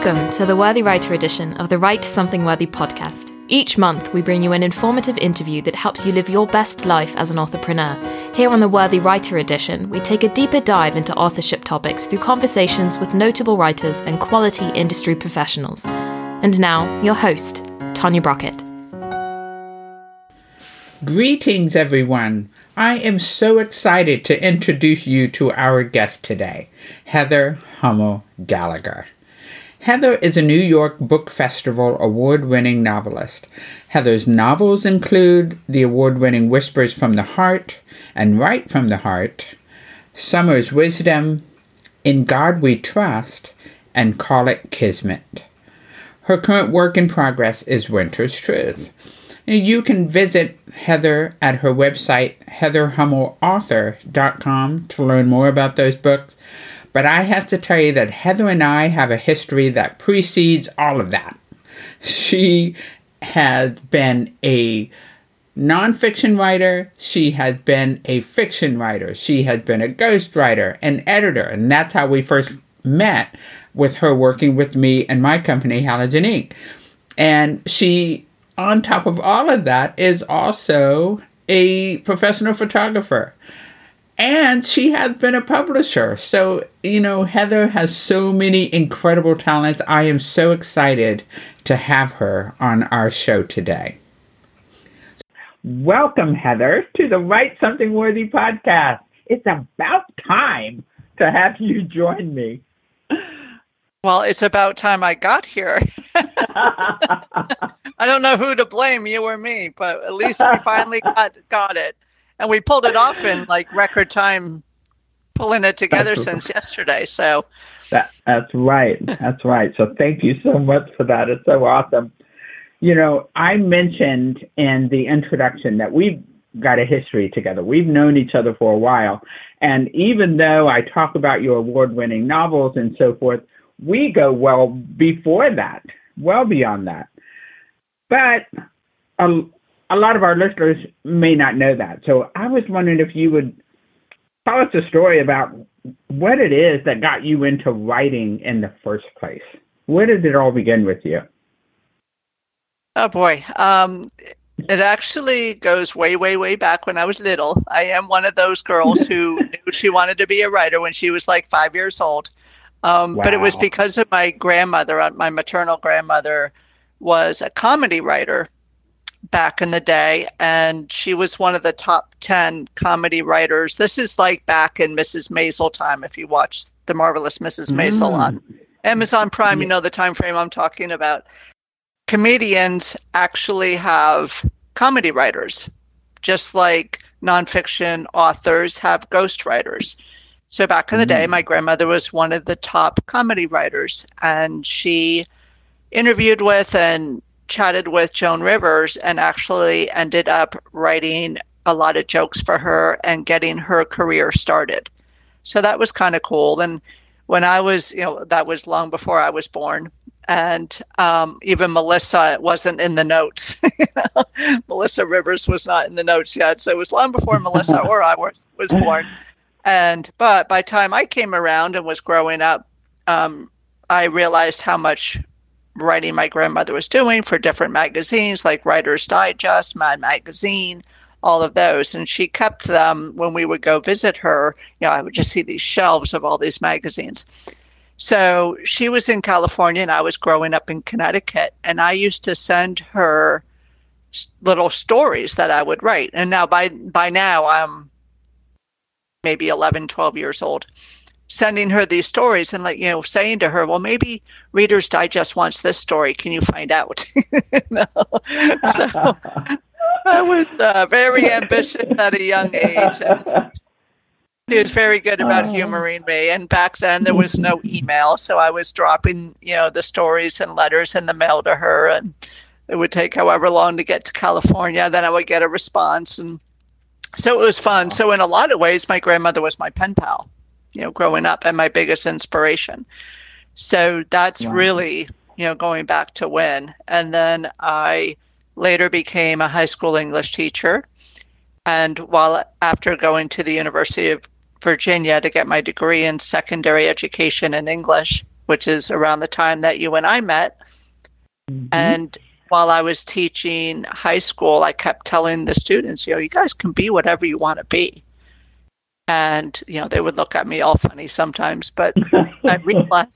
Welcome to the Worthy Writer edition of the Write Something Worthy podcast. Each month, we bring you an informative interview that helps you live your best life as an entrepreneur. Here on the Worthy Writer edition, we take a deeper dive into authorship topics through conversations with notable writers and quality industry professionals. And now, your host, Tanya Brockett. Greetings, everyone. I am so excited to introduce you to our guest today, Heather Hummel Gallagher. Heather is a New York Book Festival award winning novelist. Heather's novels include the award winning Whispers from the Heart and Write from the Heart, Summer's Wisdom, In God We Trust, and Call It Kismet. Her current work in progress is Winter's Truth. You can visit Heather at her website, heatherhummelauthor.com, to learn more about those books. But I have to tell you that Heather and I have a history that precedes all of that. She has been a nonfiction writer, she has been a fiction writer, she has been a ghostwriter, an editor, and that's how we first met with her working with me and my company, Halogen Inc. And she, on top of all of that, is also a professional photographer and she has been a publisher. So, you know, Heather has so many incredible talents. I am so excited to have her on our show today. Welcome, Heather, to the Write Something Worthy podcast. It's about time to have you join me. Well, it's about time I got here. I don't know who to blame, you or me, but at least we finally got, got it and we pulled it off in like record time, pulling it together that's since yesterday. So that that's right. That's right. So thank you so much for that. It's so awesome. You know, I mentioned in the introduction that we've got a history together. We've known each other for a while. And even though I talk about your award winning novels and so forth, we go well before that, well beyond that. But um, a lot of our listeners may not know that. So I was wondering if you would tell us a story about what it is that got you into writing in the first place. Where did it all begin with you? Oh boy. Um, it actually goes way, way, way back when I was little. I am one of those girls who knew she wanted to be a writer when she was like five years old. Um, wow. But it was because of my grandmother, uh, my maternal grandmother, was a comedy writer back in the day, and she was one of the top 10 comedy writers. This is like back in Mrs. Maisel time, if you watch The Marvelous Mrs. Maisel mm. on Amazon Prime, you know the time frame I'm talking about. Comedians actually have comedy writers, just like nonfiction authors have ghostwriters. So back in the day, mm. my grandmother was one of the top comedy writers, and she interviewed with and chatted with Joan Rivers and actually ended up writing a lot of jokes for her and getting her career started. So that was kind of cool. And when I was, you know, that was long before I was born. And um, even Melissa wasn't in the notes. Melissa Rivers was not in the notes yet. So it was long before Melissa or I was, was born. And, but by time I came around and was growing up, um, I realized how much writing my grandmother was doing for different magazines like Writer's Digest, Mad Magazine, all of those. And she kept them when we would go visit her. You know, I would just see these shelves of all these magazines. So she was in California and I was growing up in Connecticut. And I used to send her little stories that I would write. And now by by now I'm maybe 11, 12 years old sending her these stories and like you know saying to her well maybe readers digest wants this story. Can you find out? So i was uh, very ambitious at a young age and he was very good about oh. humoring me. And back then there was no email so i was dropping you know the stories and letters in the mail to her. And it would take however long to get to california then i would get a response. And so it was fun. So in a lot of ways my grandmother was my pen pal you know, growing up and my biggest inspiration. So that's wow. really, you know, going back to when. And then I later became a high school English teacher. And while after going to the University of Virginia to get my degree in secondary education in English, which is around the time that you and I met. Mm-hmm. And while I was teaching high school, I kept telling the students, you know, you guys can be whatever you want to be. And, you know, they would look at me all funny sometimes, but I realized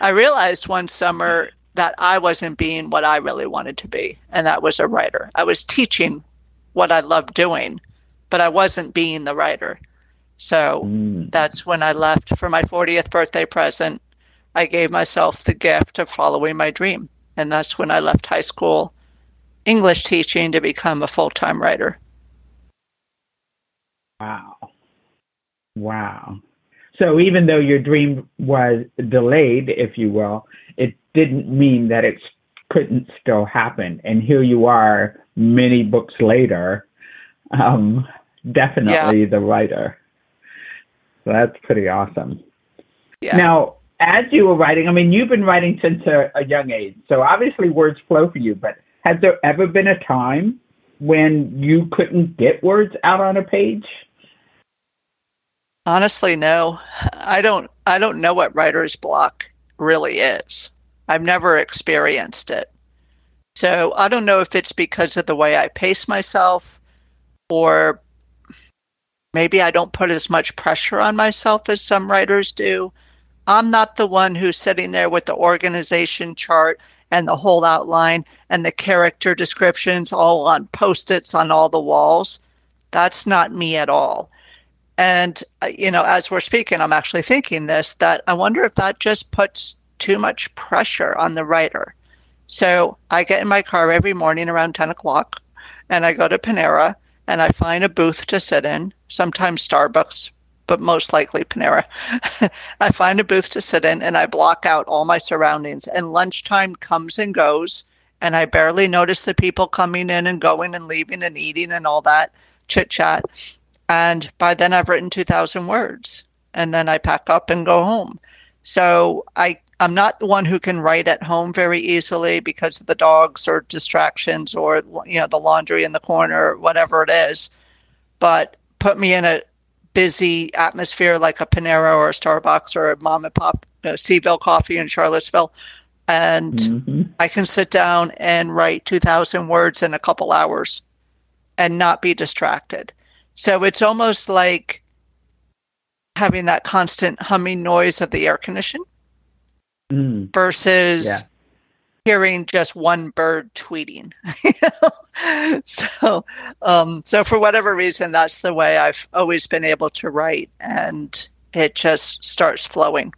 I realized one summer that I wasn't being what I really wanted to be, and that was a writer. I was teaching what I loved doing, but I wasn't being the writer. So mm. that's when I left for my 40th birthday present. I gave myself the gift of following my dream. And that's when I left high school English teaching to become a full time writer. Wow. Wow. So even though your dream was delayed, if you will, it didn't mean that it couldn't still happen. And here you are, many books later, um, definitely yeah. the writer. So that's pretty awesome. Yeah. Now, as you were writing, I mean, you've been writing since a, a young age, so obviously words flow for you. But has there ever been a time when you couldn't get words out on a page? Honestly, no. I don't. I don't know what writer's block really is. I've never experienced it. So I don't know if it's because of the way I pace myself or maybe I don't put as much pressure on myself as some writers do. I'm not the one who's sitting there with the organization chart and the whole outline and the character descriptions all on post its on all the walls. That's not me at all. And, uh, you know, as we're speaking, I'm actually thinking this that I wonder if that just puts too much pressure on the writer. So I get in my car every morning around 10 o'clock and I go to Panera and I find a booth to sit in, sometimes Starbucks, but most likely Panera. I find a booth to sit in and I block out all my surroundings. And lunchtime comes and goes, and I barely notice the people coming in and going and leaving and eating and all that chit chat. And by then I've written 2,000 words, and then I pack up and go home. So I I'm not the one who can write at home very easily because of the dogs or distractions or you know the laundry in the corner or whatever it is. But put me in a busy atmosphere like a Panera or a Starbucks or a mom and pop you know, Seaville Coffee in Charlottesville, and mm-hmm. I can sit down and write two thousand words in a couple hours, and not be distracted. So it's almost like having that constant humming noise of the air condition mm. versus yeah hearing just one bird tweeting. so, um, so for whatever reason, that's the way I've always been able to write, and it just starts flowing.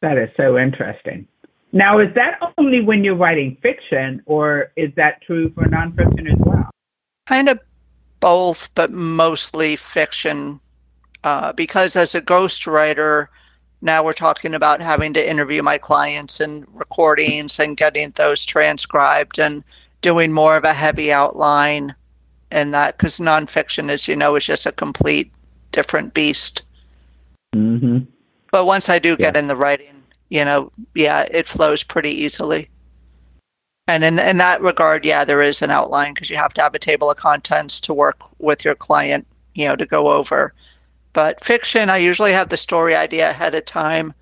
That is so interesting. Now, is that only when you're writing fiction, or is that true for nonfiction as well? Kind of both, but mostly fiction. Uh, because as a ghostwriter, now we're talking about having to interview my clients and recordings and getting those transcribed and doing more of a heavy outline and that because nonfiction, as you know, is just a complete different beast. Mm-hmm. But once I do get yeah. in the writing, you know, yeah, it flows pretty easily. And in in that regard, yeah, there is an outline because you have to have a table of contents to work with your client, you know, to go over. But fiction, I usually have the story idea ahead of time,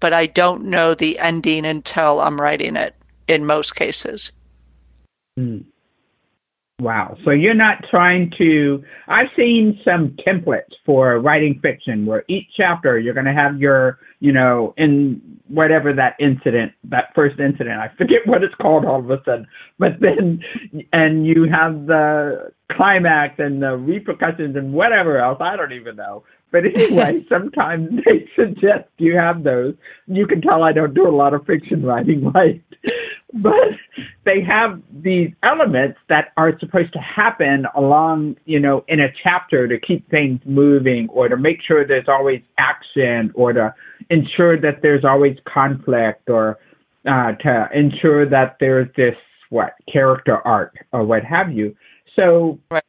but I don't know the ending until I'm writing it in most cases. Mm. Wow. So you're not trying to. I've seen some templates for writing fiction where each chapter you're going to have your, you know, in whatever that incident, that first incident, I forget what it's called all of a sudden, but then, and you have the climax and the repercussions and whatever else. I don't even know. But anyway, sometimes they suggest you have those. You can tell I don't do a lot of fiction writing, right? but they have these elements that are supposed to happen along, you know, in a chapter to keep things moving or to make sure there's always action or to ensure that there's always conflict or uh, to ensure that there's this, what, character arc or what have you. So right.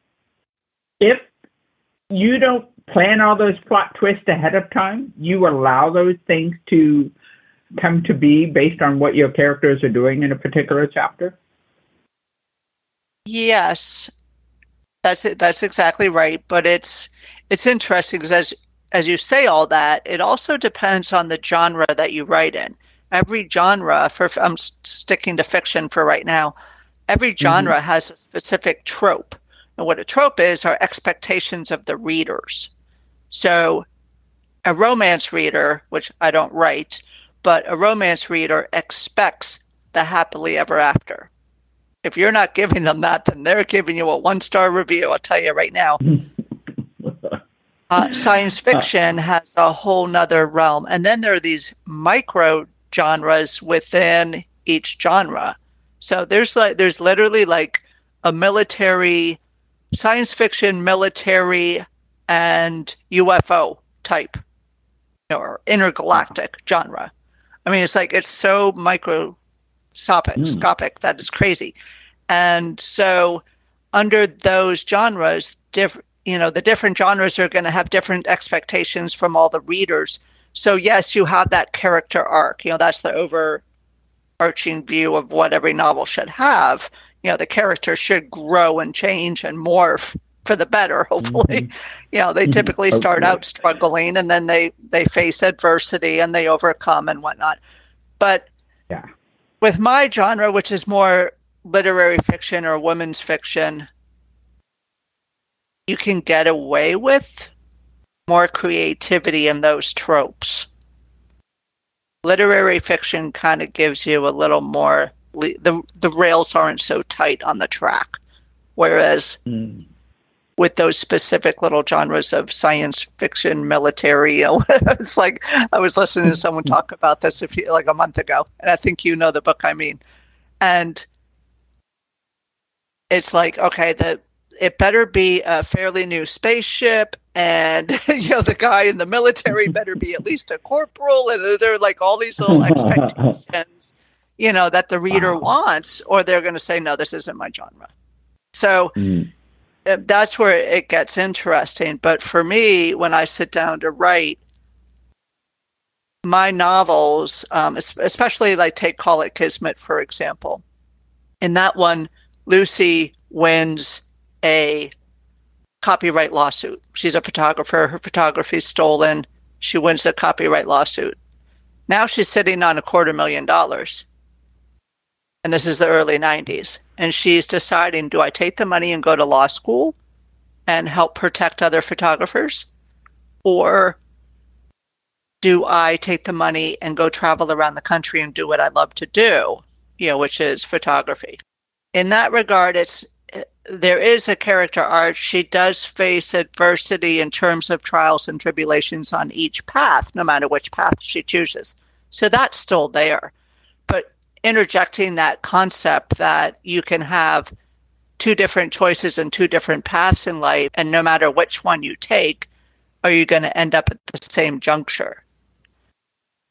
if you don't plan all those plot twists ahead of time, you allow those things to come to be based on what your characters are doing in a particular chapter? Yes, that's it. That's exactly right. But it's it's interesting because as as you say all that, it also depends on the genre that you write in. Every genre, for I'm sticking to fiction for right now, every mm-hmm. genre mm-hmm. has a specific trope. And what a trope is are expectations of the readers. So a romance reader, which I don't write, but a romance reader expects the happily ever after. If you're not giving them that, then they're giving you a one star review. I'll tell you right now. Uh, science fiction has a whole nother realm. And then there are these micro genres within each genre. So there's like there's literally like a military science fiction, military, and UFO type or intergalactic genre. I mean, it's like it's so microscopic mm. that is crazy. And so, under those genres, different you know the different genres are going to have different expectations from all the readers. So yes, you have that character arc. You know, that's the overarching view of what every novel should have. You know, the character should grow and change and morph for the better hopefully mm-hmm. you know they mm-hmm. typically start out struggling and then they they face adversity and they overcome and whatnot but yeah with my genre which is more literary fiction or women's fiction you can get away with more creativity in those tropes literary fiction kind of gives you a little more the the rails aren't so tight on the track whereas mm with those specific little genres of science fiction, military. You know, it's like I was listening to someone talk about this a few, like a month ago, and I think you know the book I mean. And it's like, okay, the it better be a fairly new spaceship, and you know the guy in the military better be at least a corporal, and there are like all these little expectations, you know, that the reader wow. wants, or they're going to say, no, this isn't my genre. So. Mm uh, that's where it gets interesting. But for me, when I sit down to write, my novels, um, especially like take Call It Kismet, for example. In that one, Lucy wins a copyright lawsuit. She's a photographer. Her photography stolen. She wins a copyright lawsuit. Now she's sitting on a quarter million dollars and this is the early 90s. And she's deciding do I take the money and go to law school and help protect other photographers? Or do I take the money and go travel around the country and do what I love to do, you know, which is photography? In that regard, it's there is a character arc. She does face adversity in terms of trials and tribulations on each path, no matter which path she chooses. So that's still there But interjecting that concept that you can have two different choices and two different paths in life, and no matter which one you take, are you going to end up at the same juncture?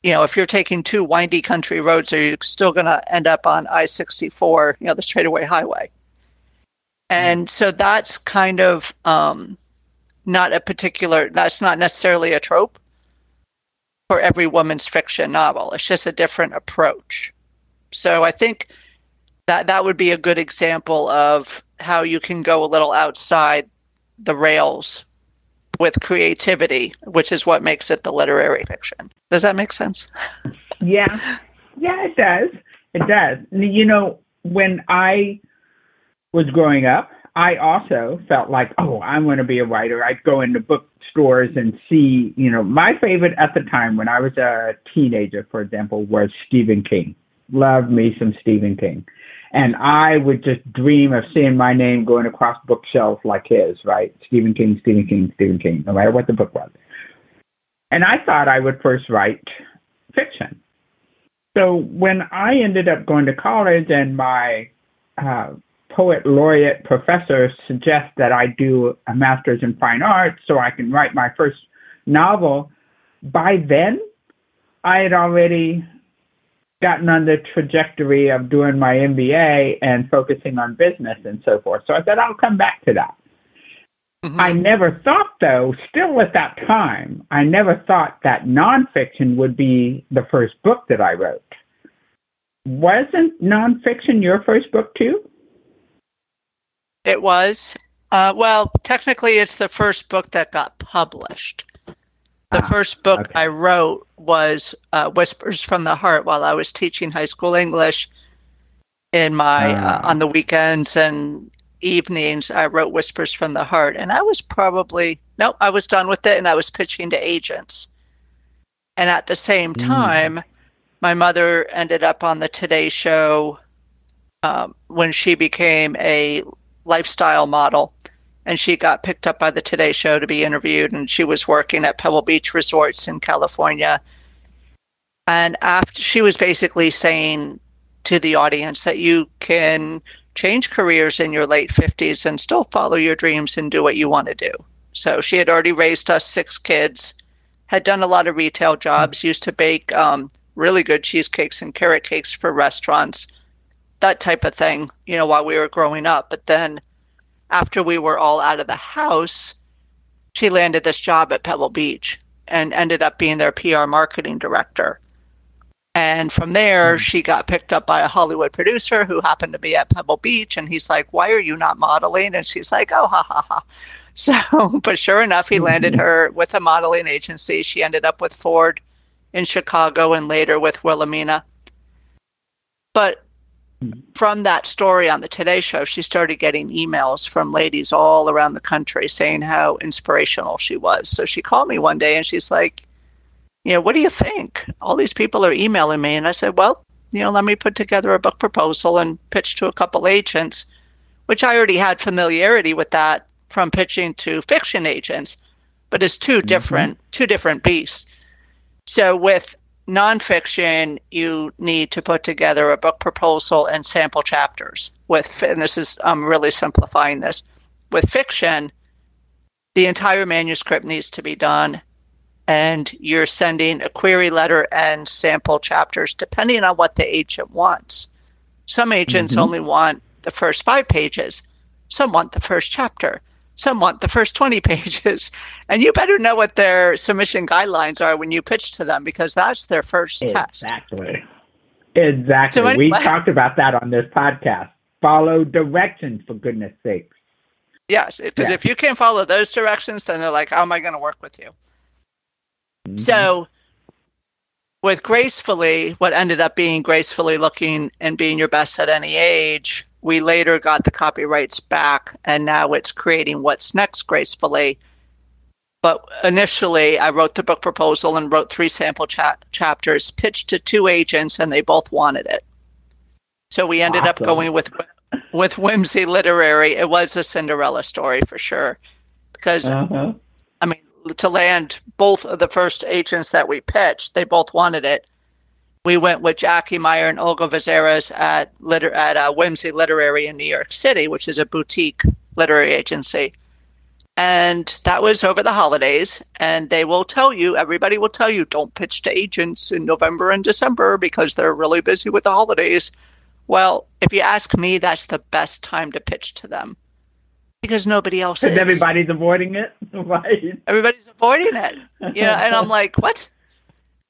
You know, if you're taking two windy country roads, are you still going to end up on I 64, you know, the straightaway highway? And so that's kind of um, not a particular, that's not necessarily a trope for every woman's fiction novel. It's just a different approach. So I think that that would be a good example of how you can go a little outside the rails with creativity, which is what makes it the literary fiction. Does that make sense? Yeah. Yeah, it does. It does. You know, when I was growing up, I also felt like, oh, I'm going to be a writer. I'd go into bookstores and see, you know, my favorite at the time when I was a teenager, for example, was Stephen King love me some Stephen King. And I would just dream of seeing my name going across bookshelves like his, right? Stephen King, Stephen King, Stephen King, no matter what the book was. And I thought I would first write fiction. So when I ended up going to college and my uh, poet laureate professor suggests that I do a master's in fine arts so I can write my first novel, by then I had already gotten on the trajectory of doing my MBA and focusing on business and so forth. So I said, I'll come back to that. Mm-hmm. I never thought, though, still at that time, I never thought that nonfiction would be the first book that I wrote. Wasn't nonfiction your first book, too? It was. Uh, well, technically, it's the first book that got published. The first book okay. I wrote was uh, Whispers from the Heart while I was teaching high school English. In my uh, on the weekends and evenings, I wrote Whispers from the Heart, and I was probably no, I was done with it, and I was pitching to agents. And at the same mm. time, mm. my mother ended up on the Today Show um, when she became a lifestyle model and she got picked up by the Today Show to be interviewed, and she was working at Pebble Beach Resorts in California. And after she was basically saying to the audience that you can change careers in your late 50s and still follow your dreams and do what you want to do. So she had already raised us six kids, had done a lot of retail jobs, used to bake um, really good cheesecakes and carrot cakes for restaurants, that type of thing, you know, while we were growing up. But then after we were all out of the house, she landed this job at Pebble Beach and ended up being their PR marketing director. And from there, mm-hmm. she got picked up by a Hollywood producer who happened to be at Pebble Beach. And he's like, Why are you not modeling? And she's like, Oh, ha, ha, ha. So, but sure enough, he landed mm-hmm. her with a modeling agency. She ended up with Ford in Chicago and later with Wilhelmina. But from that story on the Today Show, she started getting emails from ladies all around the country saying how inspirational she was. So she called me one day and she's like, you know, what do you think? All these people are emailing me. And I said, well, you know, let me put together a book proposal and pitch to a couple agents, which I already had familiarity with that from pitching to fiction agents, but it's 2 mm-hmm. different, two different beasts. So with nonfiction, you need to put together a book proposal and sample chapters. With and this is I'm really simplifying this. With fiction, the entire manuscript needs to be done, and you're sending a query letter and sample chapters depending on what the agent wants. Some agents mm-hmm. only want the first five pages. Some want the first chapter some want the first 20 pages. And you better know what their submission guidelines are when you pitch to them because that's their first exactly. test. Exactly. Exactly. So anyway, we talked about that on this podcast. Follow directions, for goodness sakes. Yes, because if you can't follow those directions, then they're like, how am I going to work with you? Mm-hmm. So, with Gracefully, what ended up being Gracefully Looking and Being Your Best at Any Age, we later got the copyrights back, and now it's creating what's next gracefully. But initially, I wrote the book proposal and wrote three sample cha- chapters, pitched to two agents, and they both wanted it. So we ended awesome. up going with with Whimsy Literary. It was a Cinderella story for sure, because uh-huh. I mean, to land both of the first agents that we pitched, they both wanted it we went with Jackie Meyer and Olga Vezeris at liter- at uh, Whimsy Literary in New York City, which is a boutique literary agency. And that was over the holidays. And they will tell you, everybody will tell you, don't pitch to agents in November and December because they're really busy with the holidays. Well, if you ask me, that's the best time to pitch to them because nobody else is. Everybody's avoiding it, right? Everybody's avoiding it. You know, and I'm like, what?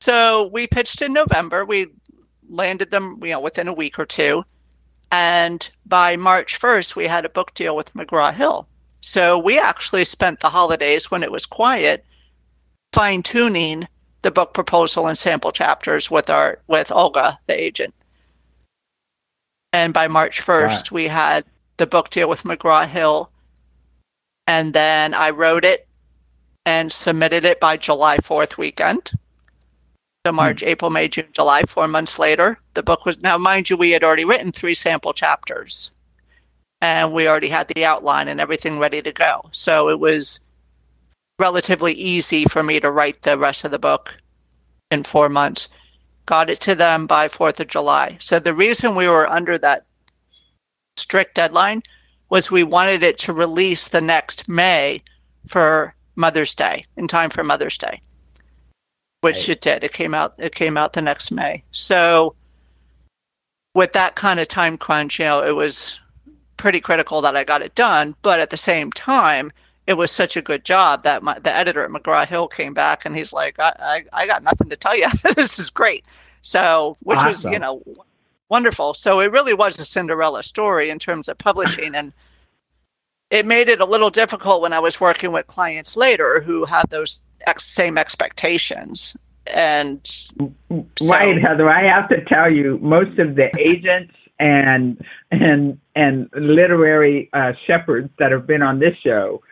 So we pitched in November. We landed them, you know, within a week or two. And by March 1st, we had a book deal with McGraw Hill. So we actually spent the holidays when it was quiet fine tuning the book proposal and sample chapters with our with Olga, the agent. And by March 1st, we had the book deal with McGraw Hill. And then I wrote it and submitted it by July 4th weekend. So hmm. March, April, May, June, July, four months later, the book was now, mind you, we had already written three sample chapters and we already had the outline and everything ready to go. So it was relatively easy for me to write the rest of the book in four months. Got it to them by 4th of July. So the reason we were under that strict deadline was we wanted it to release the next May for Mother's Day, in time for Mother's Day which right. it did. It came out. It came out the next May. So, with that kind of time crunch, you know, it was pretty critical that I got it done. But at the same time, it was such a good job that my, the editor at McGraw Hill came back and he's like, I, I, I got nothing to tell you. this is great. So, which awesome. was, you know, wonderful. So it really was a Cinderella story in terms of publishing. and it made it a little difficult when I was working with clients later who had those ex- same expectations. And so, right, Heather, I have to tell you, most of the agents and and and literary uh, shepherds that have been on this show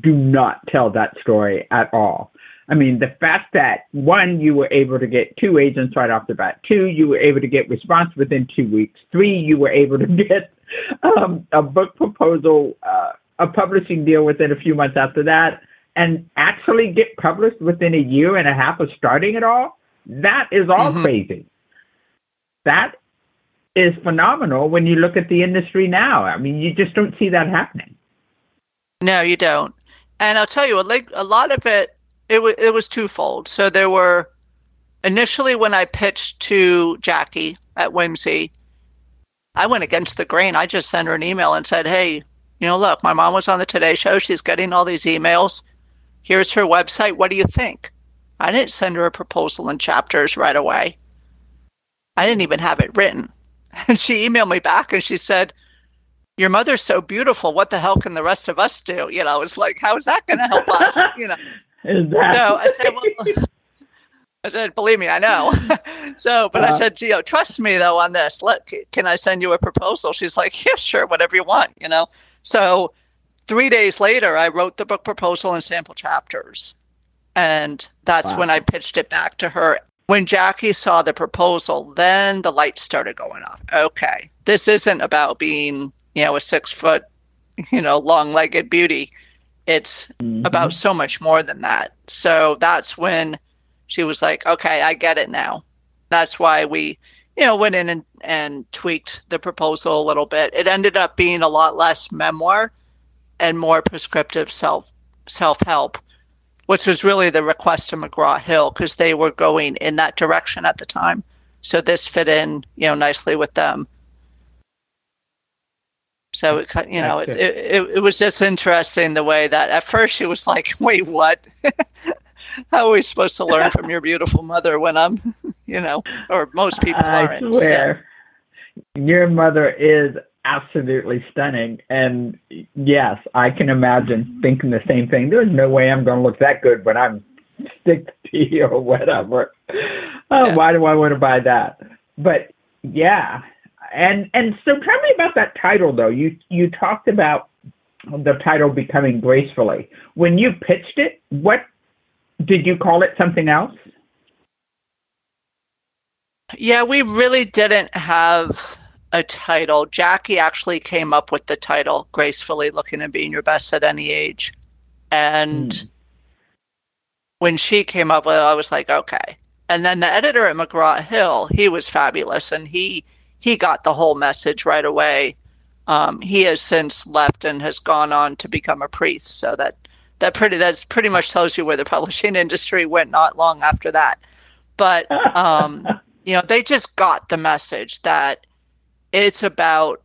do not tell that story at all. I mean, the fact that one, you were able to get two agents right off the bat. Two, you were able to get response within two weeks. Three, you were able to get um, a book proposal, uh, a publishing deal within a few months after that, and actually get published within a year and a half of starting it all. That is all mm-hmm. crazy. That is phenomenal when you look at the industry now. I mean, you just don't see that happening. No, you don't. And I'll tell you, like a lot of it it was it was twofold. So there were initially when I pitched to Jackie at Whimsy, I went against the grain. I just sent her an email and said, "Hey, you know, look, my mom was on the Today Show. She's getting all these emails. Here's her website. What do you think?" I didn't send her a proposal in chapters right away. I didn't even have it written. And she emailed me back and she said, Your mother's so beautiful. What the hell can the rest of us do? You know, it's like, how is that going to help us? You know, Exactly. No, I said, well, I said, believe me, I know. so, but uh, I uh-huh. said, Geo, trust me though on this. Look, can I send you a proposal? She's like, yeah, sure, whatever you want, you know. So, three days later, I wrote the book proposal and sample chapters, and that's wow. when I pitched it back to her. When Jackie saw the proposal, then the lights started going off. Okay, this isn't about being, you know, a six foot, you know, long legged beauty it's mm-hmm. about so much more than that. So that's when she was like, okay, I get it now. That's why we, you know, went in and, and tweaked the proposal a little bit. It ended up being a lot less memoir and more prescriptive self self help, which was really the request of McGraw Hill because they were going in that direction at the time. So this fit in, you know, nicely with them. So it, you know, it, it, it was just interesting the way that at first she was like, "Wait, what? How are we supposed to learn from your beautiful mother when I'm, you know, or most people I aren't?" Swear. So. Your mother is absolutely stunning, and yes, I can imagine thinking the same thing. There's no way I'm going to look that good when I'm sixty or whatever. Oh, yeah. why do I want to buy that? But yeah, and and so tell me about that title though. You you talked about the title becoming gracefully. When you pitched it, what did you call it something else? Yeah, we really didn't have a title. Jackie actually came up with the title Gracefully Looking and Being Your Best at Any Age. And mm. when she came up with it, I was like, okay. And then the editor at McGraw Hill, he was fabulous and he he got the whole message right away. Um, he has since left and has gone on to become a priest. So that that pretty that's pretty much tells you where the publishing industry went not long after that. But um, you know, they just got the message that it's about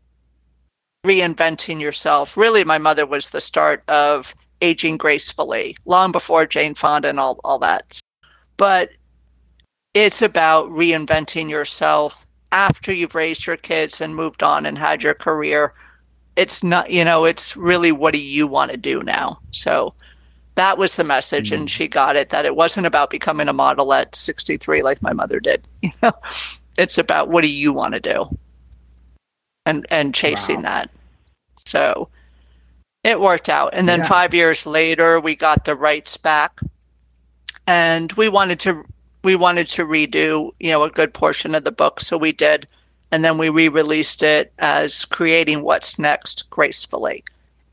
reinventing yourself. Really, my mother was the start of aging gracefully, long before Jane Fonda and all, all that. But it's about reinventing yourself after you've raised your kids and moved on and had your career. It's not, you know, it's really what do you want to do now? So that was the message, mm-hmm. and she got it that it wasn't about becoming a model at 63 like my mother did. You know, it's about what do you want to do, and and chasing wow. that. So it worked out, and then yeah. five years later, we got the rights back, and we wanted to we wanted to redo, you know, a good portion of the book, so we did, and then we re-released it as creating what's next gracefully,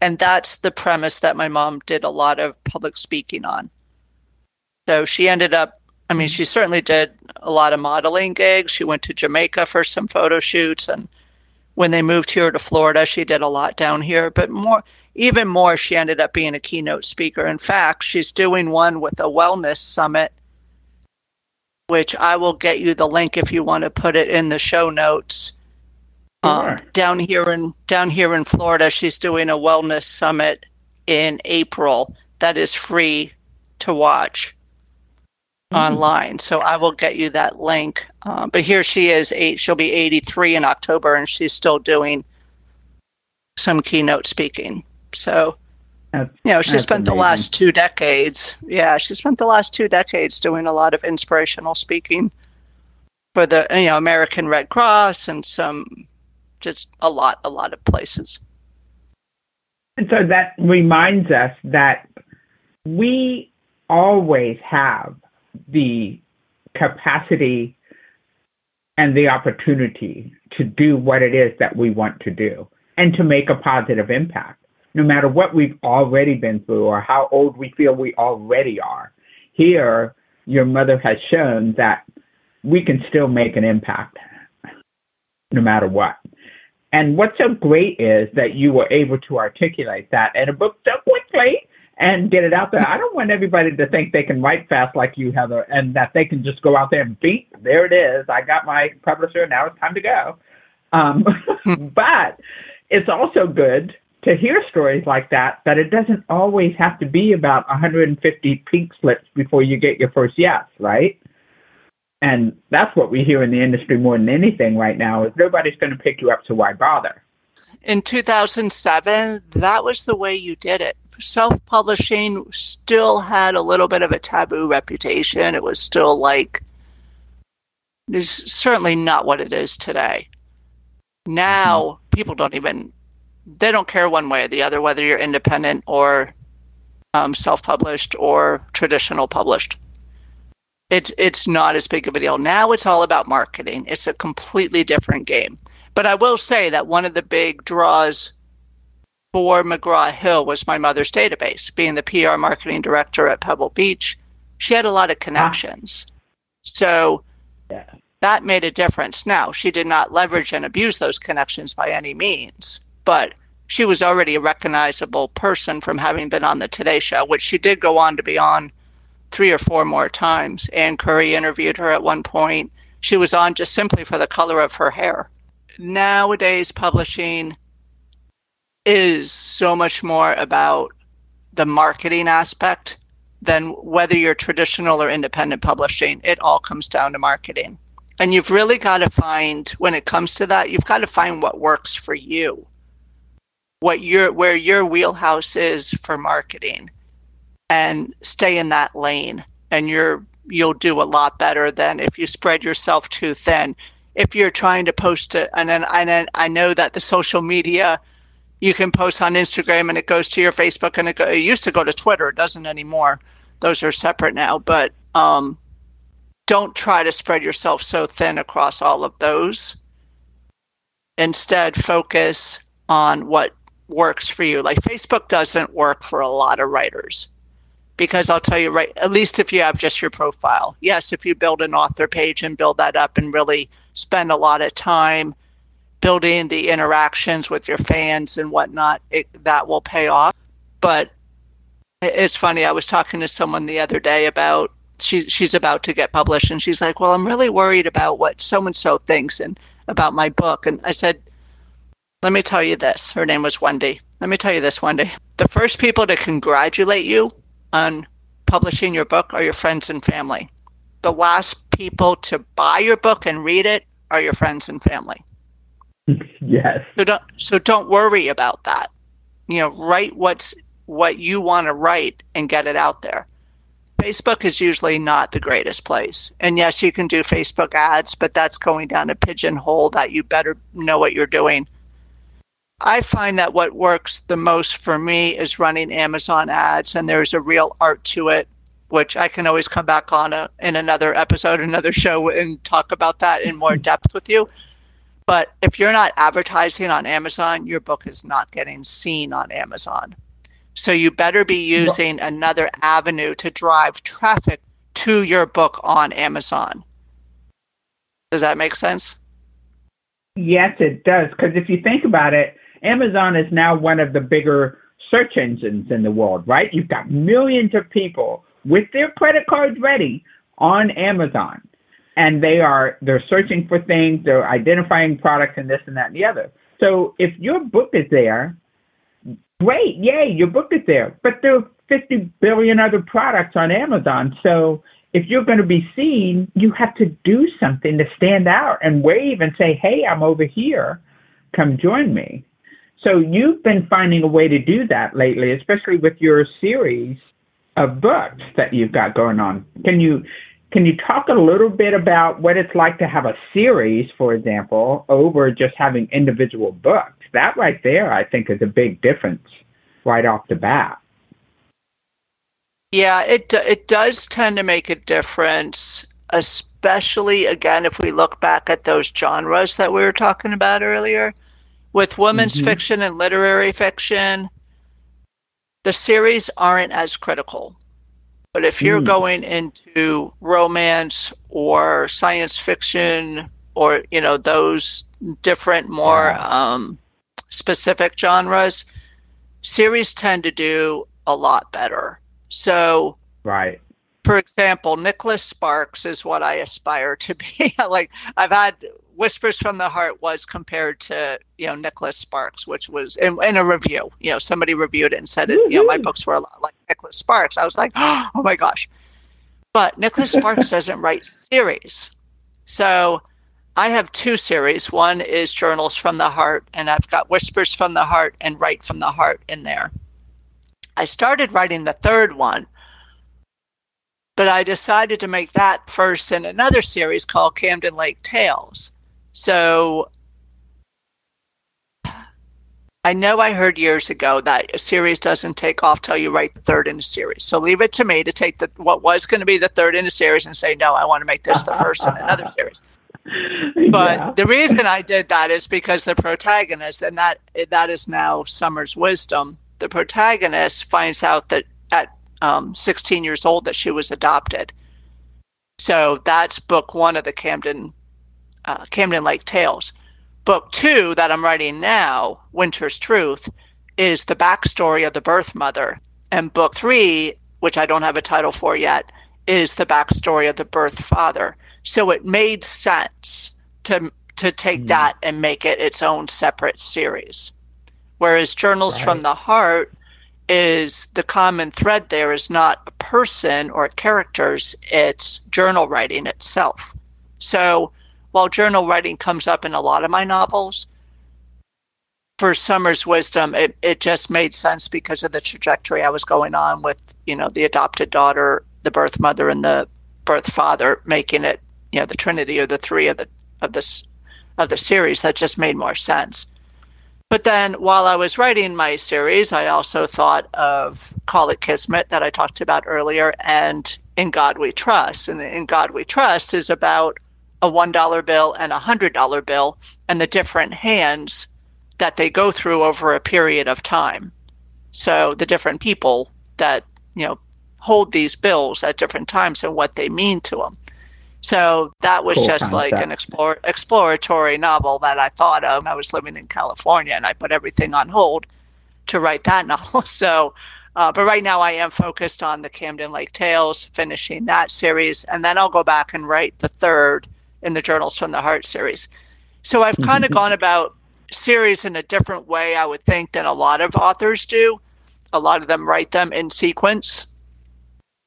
and that's the premise that my mom did a lot of public speaking on. So she ended up, I mean, mm-hmm. she certainly did a lot of modeling gigs. She went to Jamaica for some photo shoots, and when they moved here to Florida, she did a lot down here, but more even more, she ended up being a keynote speaker. In fact, she's doing one with a wellness summit which I will get you the link if you want to put it in the show notes. Um, down here in down here in Florida, she's doing a wellness summit in April that is free to watch mm. online. So I will get you that link. Um, but here she is, eight. She'll be 83 in October, and she's still doing some keynote speaking. So That's, you know, she spent the last two decades. Yeah, she spent the last two decades doing a lot of inspirational speaking for the you know American Red Cross and some just a lot, a lot of places. And so that reminds us that we always have the capacity and the opportunity to do what it is that we want to do and to make a positive impact, no matter what we've already been through or how old we feel we already are. Here, your mother has shown that we can still make an impact no matter what. And what's so great is that you were able to articulate that in a book so quickly and get it out there. I don't want everybody to think they can write fast like you, Heather, and that they can just go out there and beat. There it is. I got my publisher. Now it's time to go. Um, but it's also good to hear stories like that, that it doesn't always have to be about 150 pink slips before you get your first yes, right? And that's what we hear in the industry more than anything right now is nobody's going to pick you up, so why bother? In 2007, that was the way you did it. Self publishing still had a little bit of a taboo reputation. It was still like, it's certainly not what it is today. Now, mm-hmm. people don't even, they don't care one way or the other whether you're independent or um, self published or traditional published it's it's not as big of a deal. Now it's all about marketing. It's a completely different game. But I will say that one of the big draws for McGraw Hill was my mother's database. Being the PR marketing director at Pebble Beach, she had a lot of connections. So yeah. that made a difference. Now, she did not leverage and abuse those connections by any means, but she was already a recognizable person from having been on the Today Show, which she did go on to be on three or four more times. Ann Curry interviewed her at one point. She was on just simply for the color of her hair. Nowadays, publishing is so much more about the marketing aspect than whether you're traditional or independent publishing. It all comes down to marketing. And you've really got to find, when it comes to that, you've got to find what works for you, what your where your wheelhouse is for marketing and stay in that lane and you're you'll do a lot better than if you spread yourself too thin if you're trying to post it and then and then I know that the social media you can post on Instagram and it goes to your Facebook and it, go, it used to go to Twitter it doesn't anymore. Those are separate now but um, don't try to spread yourself so thin across all of those. Instead focus on what works for you. Like Facebook doesn't work for a lot of writers because I'll tell you right, at least if you have just your profile. Yes, if you build an author page and build that up and really spend a lot of time building the interactions with your fans and whatnot, it, that will pay off. But it's funny. I was talking to someone the other day about she she's about to get published, and she's like, "Well, I'm really worried about what so and so thinks and about my book." And I said, "Let me tell you this." Her name was Wendy. Let me tell you this, Wendy. The first people to congratulate you on publishing your book are your friends and family. The last people to buy your book and read it are your friends and family. yes. So don't so don't worry about that. You know, write what's what you want to write and get it out there. Facebook is usually not the greatest place. And yes, you can do Facebook ads, but that's going down a pigeonhole that you better know what you're doing I find that what works the most for me is running Amazon ads, and there's a real art to it, which I can always come back on a, in another episode, another show, and talk about that in more depth with you. But if you're not advertising on Amazon, your book is not getting seen on Amazon. So you better be using another avenue to drive traffic to your book on Amazon. Does that make sense? Yes, it does. Because if you think about it, Amazon is now one of the bigger search engines in the world, right? You've got millions of people with their credit cards ready on Amazon. And they are they're searching for things, they're identifying products and this and that and the other. So if your book is there, great, yay, your book is there. But there are 50 billion other products on Amazon. So if you're going to be seen, you have to do something to stand out and wave and say, hey, I'm over here. Come join me. So you've been finding a way to do that lately, especially with your series of books that you've got going on. Can you can you talk a little bit about what it's like to have a series, for example, over just having individual books? That right there, I think, is a big difference right off the bat. Yeah, it it does tend to make a difference, especially again if we look back at those genres that we were talking about earlier. With women's mm-hmm. fiction and literary fiction, the series aren't as critical. But if you're mm. going into romance or science fiction or you know those different more um, specific genres, series tend to do a lot better. So, right. For example, Nicholas Sparks is what I aspire to be. like I've had Whispers from the Heart was compared to you know Nicholas Sparks, which was in, in a review. You know, somebody reviewed it and said it. You know, my books were a lot like Nicholas Sparks. I was like, oh my gosh. But Nicholas Sparks doesn't write series, so I have two series. One is Journals from the Heart, and I've got Whispers from the Heart and Write from the Heart in there. I started writing the third one but I decided to make that first in another series called Camden Lake Tales. So I know I heard years ago that a series doesn't take off till you write the third in a series. So leave it to me to take the what was going to be the third in a series and say, no, I want to make this the first in another series. But yeah. the reason I did that is because the protagonist, and that that is now Summer's wisdom. The protagonist finds out that at um, 16 years old that she was adopted. So that's book one of the Camden uh, Camden Lake Tales. Book two that I'm writing now, Winter's Truth, is the backstory of the birth mother. And book three, which I don't have a title for yet, is the backstory of the birth father. So it made sense to to take mm. that and make it its own separate series. Whereas Journals right. from the Heart is the common thread there is not a person or characters, it's journal writing itself. So while journal writing comes up in a lot of my novels, for Summer's Wisdom, it, it just made sense because of the trajectory I was going on with, you know, the adopted daughter, the birth mother, and the birth father, making it, you know, the trinity or the three of the of this of the series. That just made more sense. But then while I was writing my series, I also thought of Call It Kismet that I talked about earlier and In God We Trust. And In God We Trust is about a $1 bill and a $100 bill and the different hands that they go through over a period of time. So the different people that, you know, hold these bills at different times and what they mean to them. So that was cool just like an explore, exploratory novel that I thought of. I was living in California and I put everything on hold to write that novel. So, uh, but right now I am focused on the Camden Lake Tales, finishing that series, and then I'll go back and write the third in the Journals from the Heart series. So I've kind of gone about series in a different way, I would think, than a lot of authors do. A lot of them write them in sequence,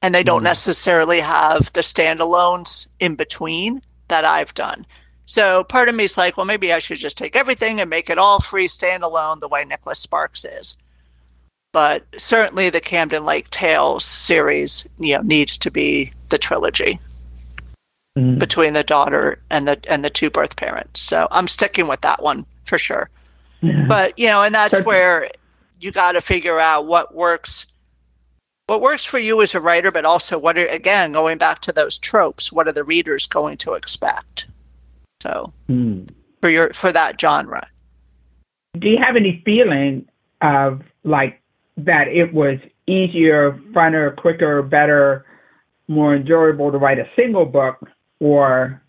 and they don't mm-hmm. necessarily have the standalones in between that I've done. So part of me is like, well, maybe I should just take everything and make it all free standalone the way Nicholas Sparks is. But certainly the Camden Lake Tales series, you know, needs to be the trilogy mm. between the daughter and the and the two birth parents. So I'm sticking with that one for sure. Yeah. But you know, and that's where you got to figure out what works what works for you as a writer, but also what are again going back to those tropes. What are the readers going to expect? So mm. for your for that genre. Do you have any feeling of like that it was easier, funner, quicker, better, more enjoyable to write a single book or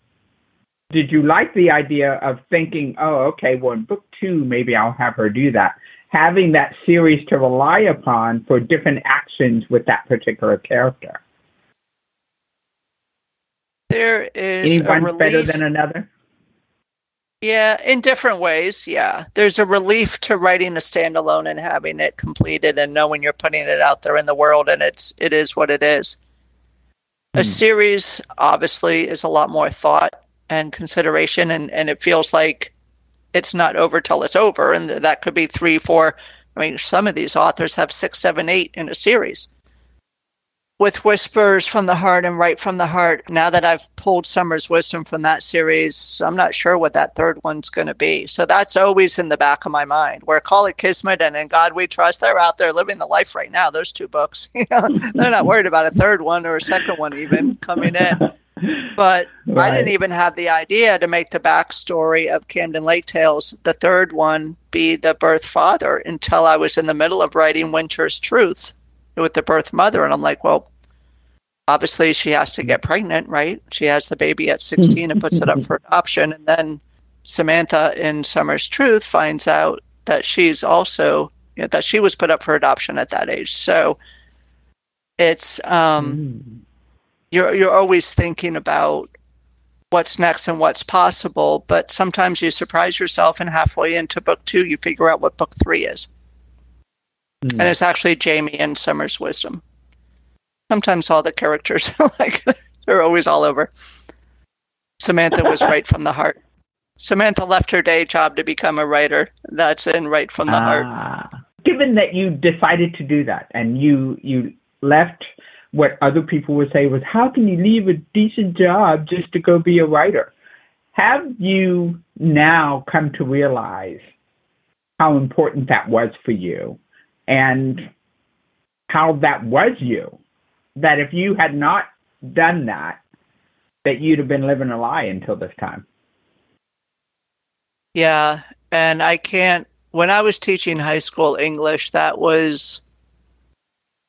did you like the idea of thinking, oh, okay, well, in book two, maybe I'll have her do that? Having that series to rely upon for different actions with that particular character. There is anyone better than another. Yeah, in different ways. Yeah, there's a relief to writing a standalone and having it completed and knowing you're putting it out there in the world and it's it is what it is. A hmm. series obviously is a lot more thought and consideration, and, and it feels like it's not over till it's over. And that could be three, four. I mean, some of these authors have six, seven, eight in a series with Whispers from the Heart and Write from the Heart, now that I've pulled Summer's Wisdom from that series, I'm not sure what that third one's going to be. So that's always in the back of my mind. Where Call It Kismet and In God We Trust, they're out there living the life right now, those two books. They're not worried about a third one or a second one even coming in. But right. I didn't even have the idea to make the backstory of Camden Lake Tales, the third one, be the birth father until I was in the middle of writing Winter's Truth with the birth mother. And I'm like, well, obviously she has to get pregnant, right? She has the baby at 16 and puts it up for adoption. And then Samantha in Summer's Truth finds out that she's also, you know, that she was put up for adoption at that age. So it's, um, mm. You're, you're always thinking about what's next and what's possible, but sometimes you surprise yourself and halfway into book two, you figure out what book three is. Mm. And it's actually Jamie and Summer's Wisdom. Sometimes all the characters are like they're always all over. Samantha was write from the heart. Samantha left her day job to become a writer. That's in write from the heart. Ah. Given that you decided to do that and you you left what other people would say was how can you leave a decent job just to go be a writer? Have you now come to realize how important that was for you and how that was you. That if you had not done that, that you'd have been living a lie until this time. Yeah, and I can't. When I was teaching high school English, that was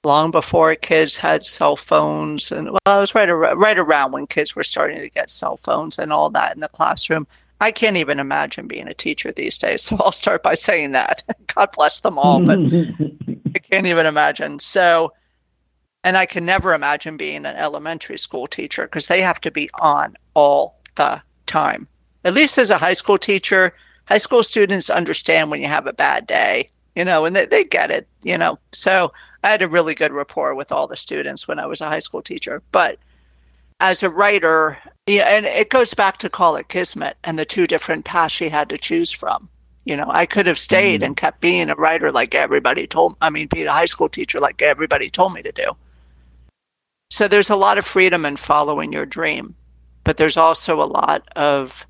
long before kids had cell phones, and well, it was right ar- right around when kids were starting to get cell phones and all that in the classroom. I can't even imagine being a teacher these days. So I'll start by saying that. God bless them all, but I can't even imagine. So, and I can never imagine being an elementary school teacher because they have to be on all the time. At least as a high school teacher, high school students understand when you have a bad day, you know, and they, they get it, you know. So I had a really good rapport with all the students when I was a high school teacher. But as a writer, yeah, and it goes back to Call It Kismet and the two different paths she had to choose from. You know, I could have stayed mm-hmm. and kept being a writer like everybody told I mean, being a high school teacher like everybody told me to do. So there's a lot of freedom in following your dream, but there's also a lot of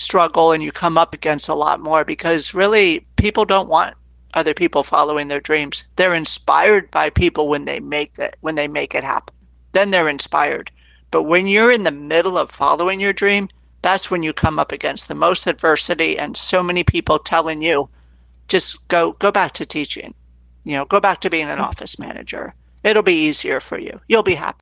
struggle and you come up against a lot more because really people don't want other people following their dreams. They're inspired by people when they make it when they make it happen then they're inspired. But when you're in the middle of following your dream, that's when you come up against the most adversity and so many people telling you, just go go back to teaching. You know, go back to being an office manager. It'll be easier for you. You'll be happy.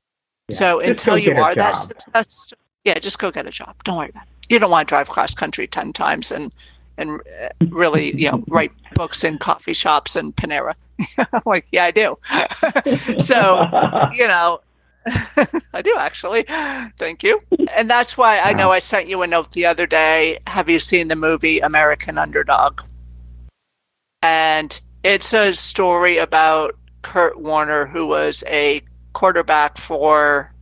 Yeah, so until you are that success, yeah, just go get a job. Don't worry about it. You don't want to drive cross country ten times and and really, you know, write books in coffee shops and Panera. like, yeah, I do. so, you know, I do actually. Thank you. And that's why I know I sent you a note the other day. Have you seen the movie American Underdog? And it's a story about Kurt Warner, who was a quarterback for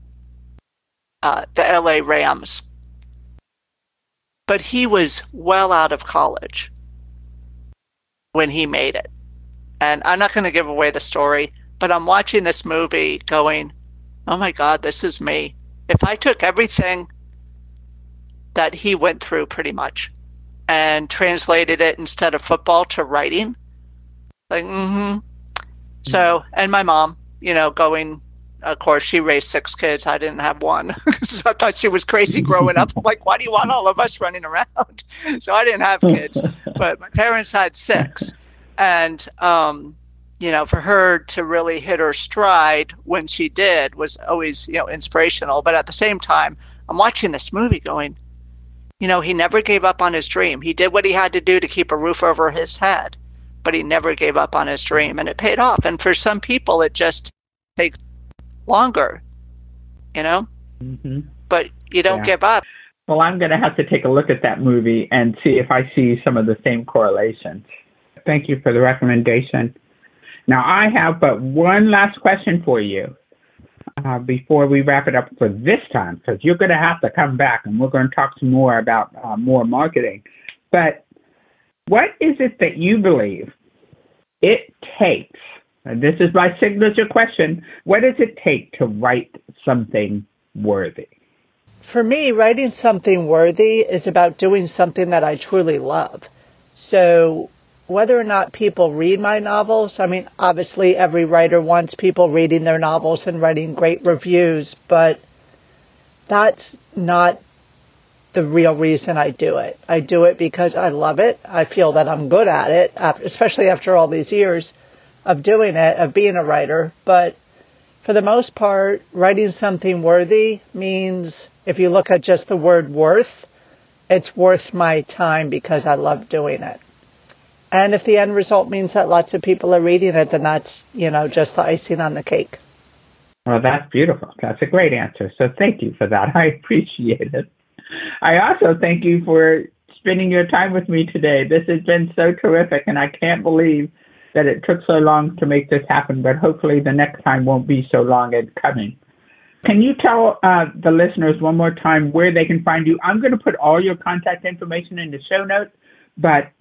uh, the LA Rams. But he was well out of college when he made it. And I'm not going to give away the story, but I'm watching this movie going, oh my God, this is me. If I took everything that he went through pretty much and translated it instead of football to writing, like, mm-hmm. So, and my mom, you know, going, of course, she raised six kids. I didn't have one. so I thought she was crazy growing up. I'm like, why do you want all of us running around? so I didn't have kids, but my parents had six. And, um, you know, for her to really hit her stride when she did was always, you know, inspirational. But at the same time, I'm watching this movie going, you know, he never gave up on his dream. He did what he had to do to keep a roof over his head, but he never gave up on his dream and it paid off. And for some people, it just takes longer, you know? Mm-hmm. But you don't yeah. give up. Well, I'm going to have to take a look at that movie and see if I see some of the same correlations. Thank you for the recommendation. Now, I have but one last question for you uh, before we wrap it up for this time, because you're going to have to come back and we're going to talk some more about uh, more marketing. But what is it that you believe it takes? This is my signature question. What does it take to write something worthy? For me, writing something worthy is about doing something that I truly love. So whether or not people read my novels, I mean, obviously every writer wants people reading their novels and writing great reviews, but that's not the real reason I do it. I do it because I love it. I feel that I'm good at it, especially after all these years of doing it, of being a writer. But for the most part, writing something worthy means if you look at just the word worth, it's worth my time because I love doing it. And if the end result means that lots of people are reading it, then that's, you know, just the icing on the cake. Well, that's beautiful. That's a great answer. So thank you for that. I appreciate it. I also thank you for spending your time with me today. This has been so terrific, and I can't believe that it took so long to make this happen, but hopefully the next time won't be so long in coming. Can you tell uh, the listeners one more time where they can find you? I'm going to put all your contact information in the show notes, but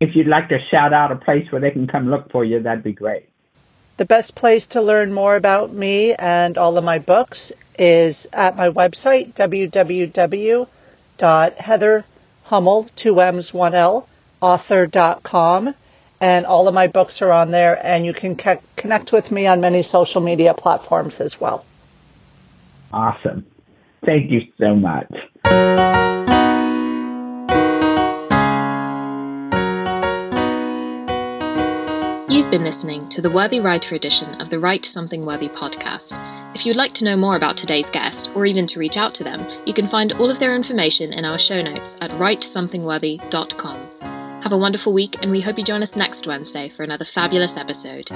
if you'd like to shout out a place where they can come look for you, that'd be great. The best place to learn more about me and all of my books is at my website, www.heatherhummel, two M's, one L, author.com. And all of my books are on there, and you can ca- connect with me on many social media platforms as well. Awesome. Thank you so much. You've been listening to the Worthy Writer edition of the Write Something Worthy podcast. If you'd like to know more about today's guest, or even to reach out to them, you can find all of their information in our show notes at writesomethingworthy.com. Have a wonderful week, and we hope you join us next Wednesday for another fabulous episode.